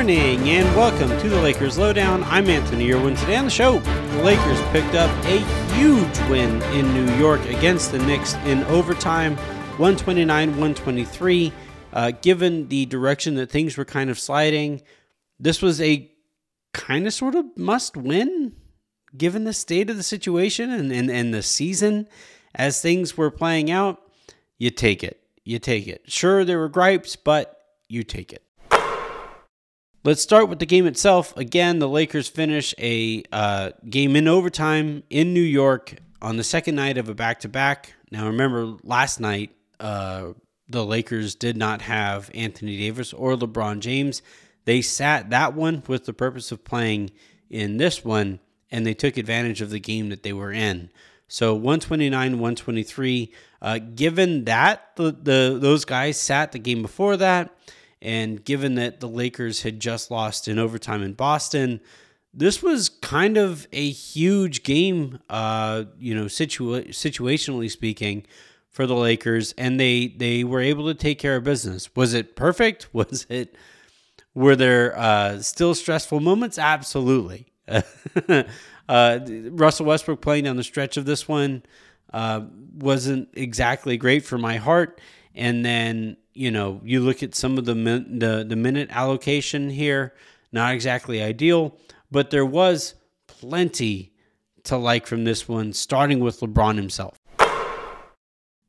Morning and welcome to the Lakers Lowdown. I'm Anthony Irwin. Today on the show, the Lakers picked up a huge win in New York against the Knicks in overtime, 129 123. Uh, given the direction that things were kind of sliding, this was a kind of sort of must win given the state of the situation and, and, and the season as things were playing out. You take it. You take it. Sure, there were gripes, but you take it. Let's start with the game itself. Again, the Lakers finish a uh, game in overtime in New York on the second night of a back to back. Now, remember, last night, uh, the Lakers did not have Anthony Davis or LeBron James. They sat that one with the purpose of playing in this one, and they took advantage of the game that they were in. So 129, 123. Uh, given that the, the those guys sat the game before that, and given that the Lakers had just lost in overtime in Boston, this was kind of a huge game, uh, you know, situa- situationally speaking, for the Lakers, and they they were able to take care of business. Was it perfect? Was it? Were there uh, still stressful moments? Absolutely. uh, Russell Westbrook playing down the stretch of this one uh, wasn't exactly great for my heart, and then you know, you look at some of the min- the the minute allocation here, not exactly ideal, but there was plenty to like from this one, starting with LeBron himself.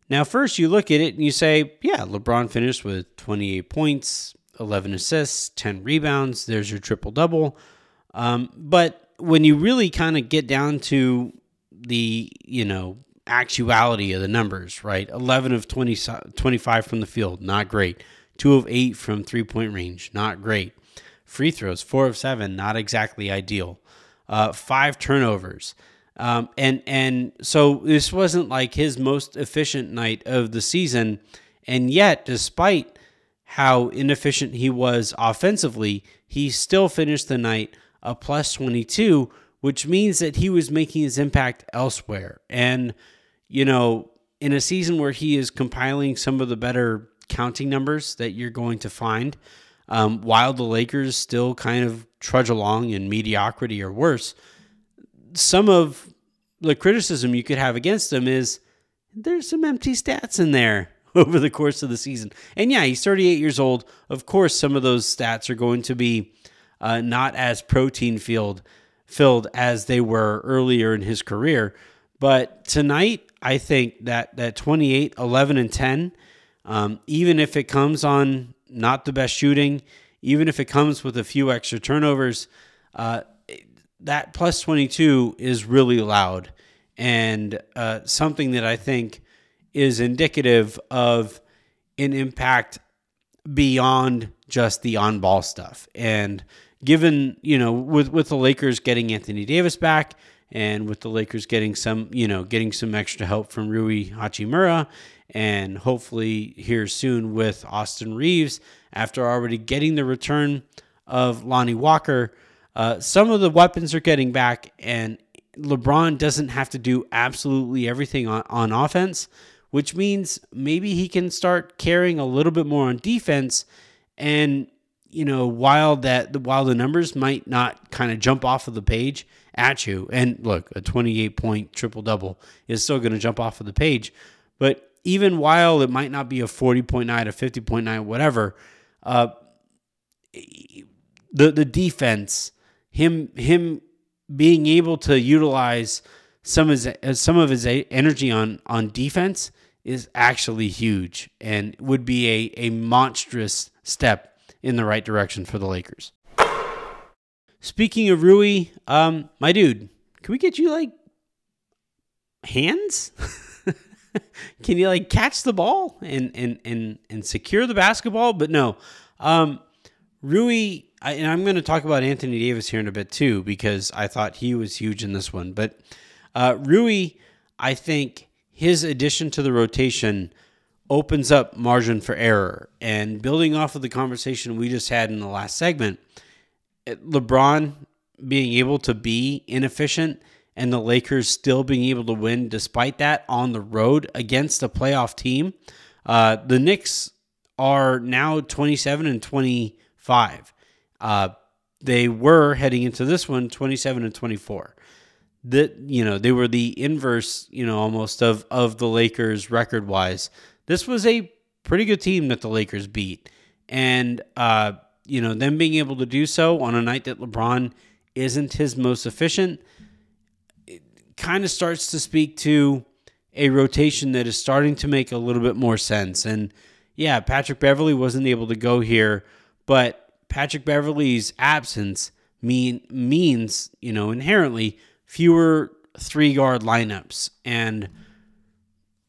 Now, first you look at it and you say, yeah, LeBron finished with 28 points, 11 assists, 10 rebounds. There's your triple double. Um, but when you really kind of get down to the, you know, actuality of the numbers, right? 11 of 20, 25 from the field, not great. 2 of 8 from three point range, not great. Free throws, 4 of 7, not exactly ideal. Uh, five turnovers. Um, and and so this wasn't like his most efficient night of the season, and yet, despite how inefficient he was offensively, he still finished the night a plus 22, which means that he was making his impact elsewhere. And you know, in a season where he is compiling some of the better counting numbers that you're going to find, um, while the Lakers still kind of trudge along in mediocrity or worse, some of the criticism you could have against him is there's some empty stats in there over the course of the season. And yeah, he's 38 years old. Of course, some of those stats are going to be uh, not as protein filled filled as they were earlier in his career. But tonight, I think that that 28, 11, and 10, um, even if it comes on not the best shooting, even if it comes with a few extra turnovers, uh, that plus 22 is really loud and uh, something that I think is indicative of an impact beyond just the on ball stuff. And given, you know, with, with the Lakers getting Anthony Davis back, and with the Lakers getting some, you know, getting some extra help from Rui Hachimura, and hopefully here soon with Austin Reaves after already getting the return of Lonnie Walker. Uh, some of the weapons are getting back, and LeBron doesn't have to do absolutely everything on, on offense, which means maybe he can start carrying a little bit more on defense. And you know, while that while the numbers might not kind of jump off of the page, at you. And look, a 28 point triple double is still going to jump off of the page. But even while it might not be a 40 point night, a 50 point night, whatever, uh, the the defense, him him being able to utilize some of his some of his energy on on defense is actually huge and would be a, a monstrous step in the right direction for the Lakers. Speaking of Rui, um, my dude, can we get you like hands? can you like catch the ball and and and and secure the basketball? But no, um, Rui, I, and I'm going to talk about Anthony Davis here in a bit too because I thought he was huge in this one. But uh, Rui, I think his addition to the rotation opens up margin for error. And building off of the conversation we just had in the last segment, LeBron being able to be inefficient and the Lakers still being able to win despite that on the road against a playoff team. Uh, the Knicks are now 27 and 25. Uh, they were heading into this one 27 and 24. That you know they were the inverse, you know, almost of of the Lakers record wise. This was a pretty good team that the Lakers beat, and uh, you know them being able to do so on a night that LeBron isn't his most efficient, kind of starts to speak to a rotation that is starting to make a little bit more sense. And yeah, Patrick Beverley wasn't able to go here, but Patrick Beverley's absence mean means, you know, inherently fewer three guard lineups. And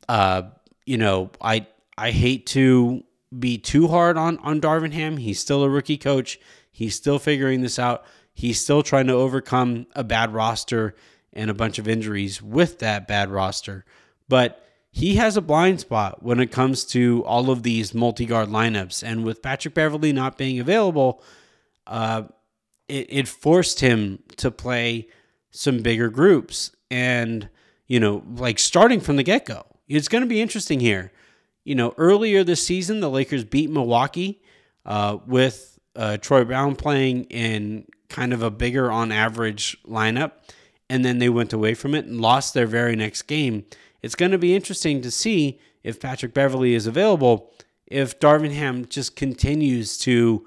uh, you know, I I hate to be too hard on on Darvin Ham. He's still a rookie coach. He's still figuring this out. He's still trying to overcome a bad roster and a bunch of injuries with that bad roster. But he has a blind spot when it comes to all of these multi guard lineups. And with Patrick Beverley not being available, uh, it, it forced him to play some bigger groups. And, you know, like starting from the get go, it's going to be interesting here. You know, earlier this season, the Lakers beat Milwaukee uh, with uh, Troy Brown playing in kind of a bigger on average lineup. And then they went away from it and lost their very next game it's going to be interesting to see if Patrick Beverley is available, if Darvin Ham just continues to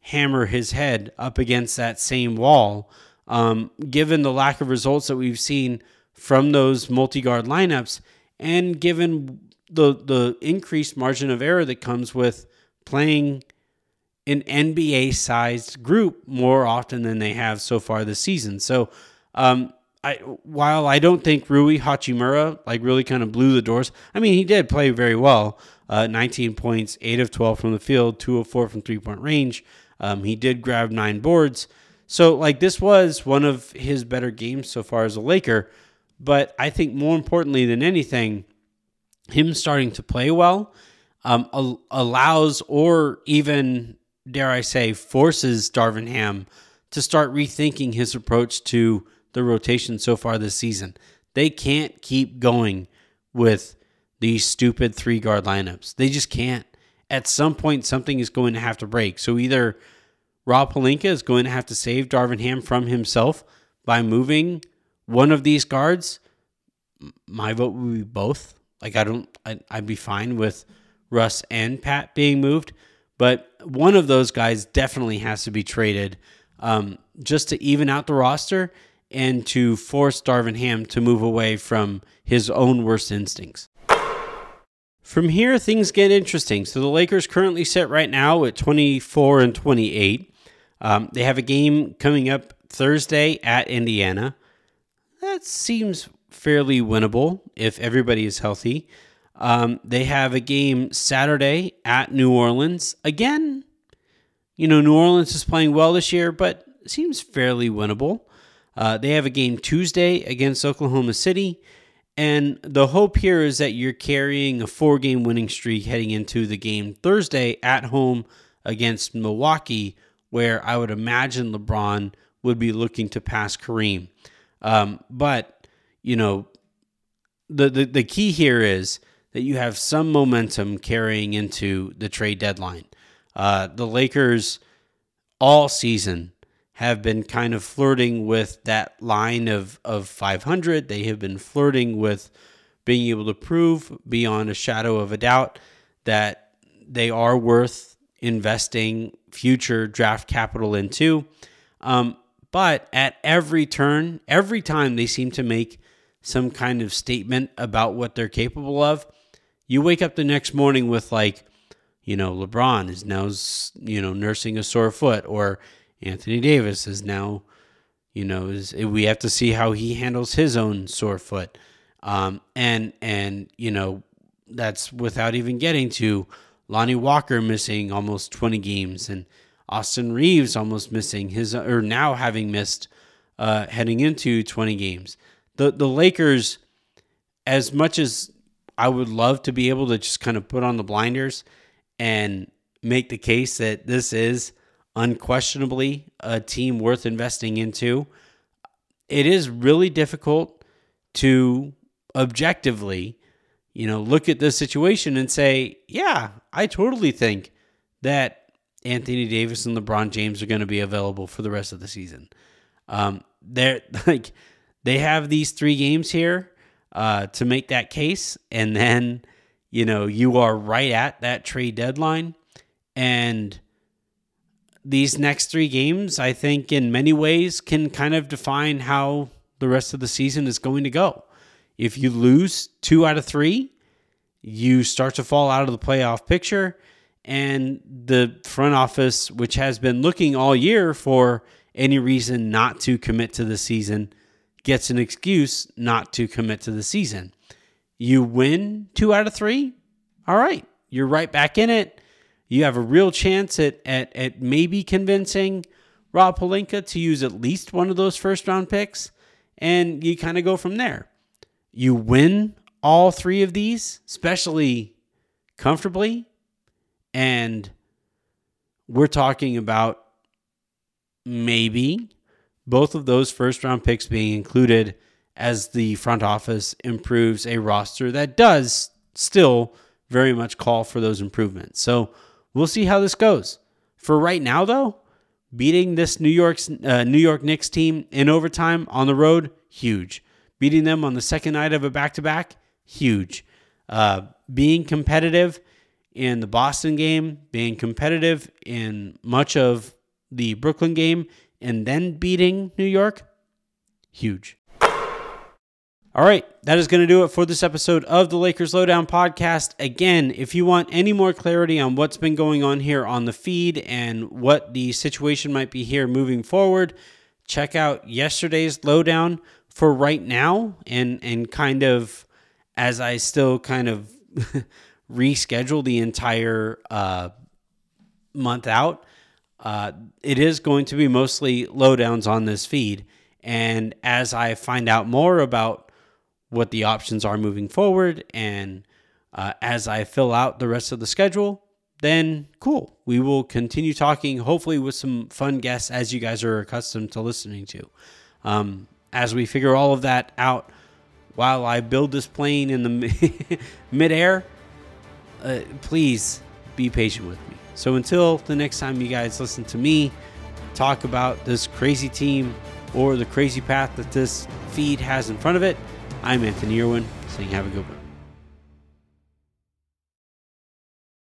hammer his head up against that same wall. Um, given the lack of results that we've seen from those multi guard lineups, and given the the increased margin of error that comes with playing an NBA sized group more often than they have so far this season. So um, I while I don't think Rui Hachimura like really kind of blew the doors. I mean, he did play very well. Uh, 19 points, eight of 12 from the field, two of four from three point range. Um, he did grab nine boards. So like this was one of his better games so far as a Laker. But I think more importantly than anything, him starting to play well um, al- allows or even dare I say forces Darvin Ham to start rethinking his approach to the rotation so far this season. They can't keep going with these stupid three guard lineups. They just can't. At some point, something is going to have to break. So either Rob Pelinka is going to have to save Darvin Ham from himself by moving one of these guards. My vote would be both. Like I don't, I, I'd be fine with Russ and Pat being moved, but one of those guys definitely has to be traded um, just to even out the roster and to force Darvin Ham to move away from his own worst instincts. From here, things get interesting. So the Lakers currently sit right now at 24 and 28. Um, they have a game coming up Thursday at Indiana. That seems fairly winnable if everybody is healthy. Um, they have a game Saturday at New Orleans. Again, you know, New Orleans is playing well this year, but seems fairly winnable. Uh, they have a game Tuesday against Oklahoma City. And the hope here is that you're carrying a four game winning streak heading into the game Thursday at home against Milwaukee, where I would imagine LeBron would be looking to pass Kareem. Um, but, you know, the, the, the key here is that you have some momentum carrying into the trade deadline. Uh, the Lakers all season have been kind of flirting with that line of, of 500. They have been flirting with being able to prove beyond a shadow of a doubt that they are worth investing future draft capital into. Um, but at every turn, every time they seem to make some kind of statement about what they're capable of, you wake up the next morning with like, you know, LeBron is now, you know, nursing a sore foot, or Anthony Davis is now, you know, is we have to see how he handles his own sore foot, um, and and you know that's without even getting to Lonnie Walker missing almost 20 games and Austin Reaves almost missing his or now having missed uh, heading into 20 games. The the Lakers, as much as I would love to be able to just kind of put on the blinders and make the case that this is unquestionably a team worth investing into. It is really difficult to objectively you know, look at this situation and say, yeah, I totally think that Anthony Davis and LeBron James are going to be available for the rest of the season. Um, they're like, they have these three games here uh, to make that case, and then you know you are right at that trade deadline, and these next three games, I think, in many ways, can kind of define how the rest of the season is going to go. If you lose two out of three, you start to fall out of the playoff picture. And the front office, which has been looking all year for any reason not to commit to the season, gets an excuse not to commit to the season. You win two out of three. All right. You're right back in it. You have a real chance at, at, at maybe convincing Rob Pelinka to use at least one of those first round picks. And you kind of go from there. You win all three of these, especially comfortably. And we're talking about maybe both of those first round picks being included as the front office improves a roster that does still very much call for those improvements. So we'll see how this goes. For right now, though, beating this New York's uh, New York Knicks team in overtime on the road, huge. Beating them on the second night of a back to back, huge. Uh, being competitive in the Boston game, being competitive in much of the Brooklyn game, and then beating New York, huge. All right, that is going to do it for this episode of the Lakers Lowdown podcast. Again, if you want any more clarity on what's been going on here on the feed and what the situation might be here moving forward, check out yesterday's lowdown for right now and and kind of as I still kind of reschedule the entire uh, month out. Uh, it is going to be mostly lowdowns on this feed. And as I find out more about what the options are moving forward, and uh, as I fill out the rest of the schedule, then cool. We will continue talking, hopefully, with some fun guests as you guys are accustomed to listening to. Um, as we figure all of that out, while I build this plane in the midair, uh, please be patient with me. So until the next time you guys listen to me talk about this crazy team or the crazy path that this feed has in front of it, I'm Anthony Irwin saying have a good one.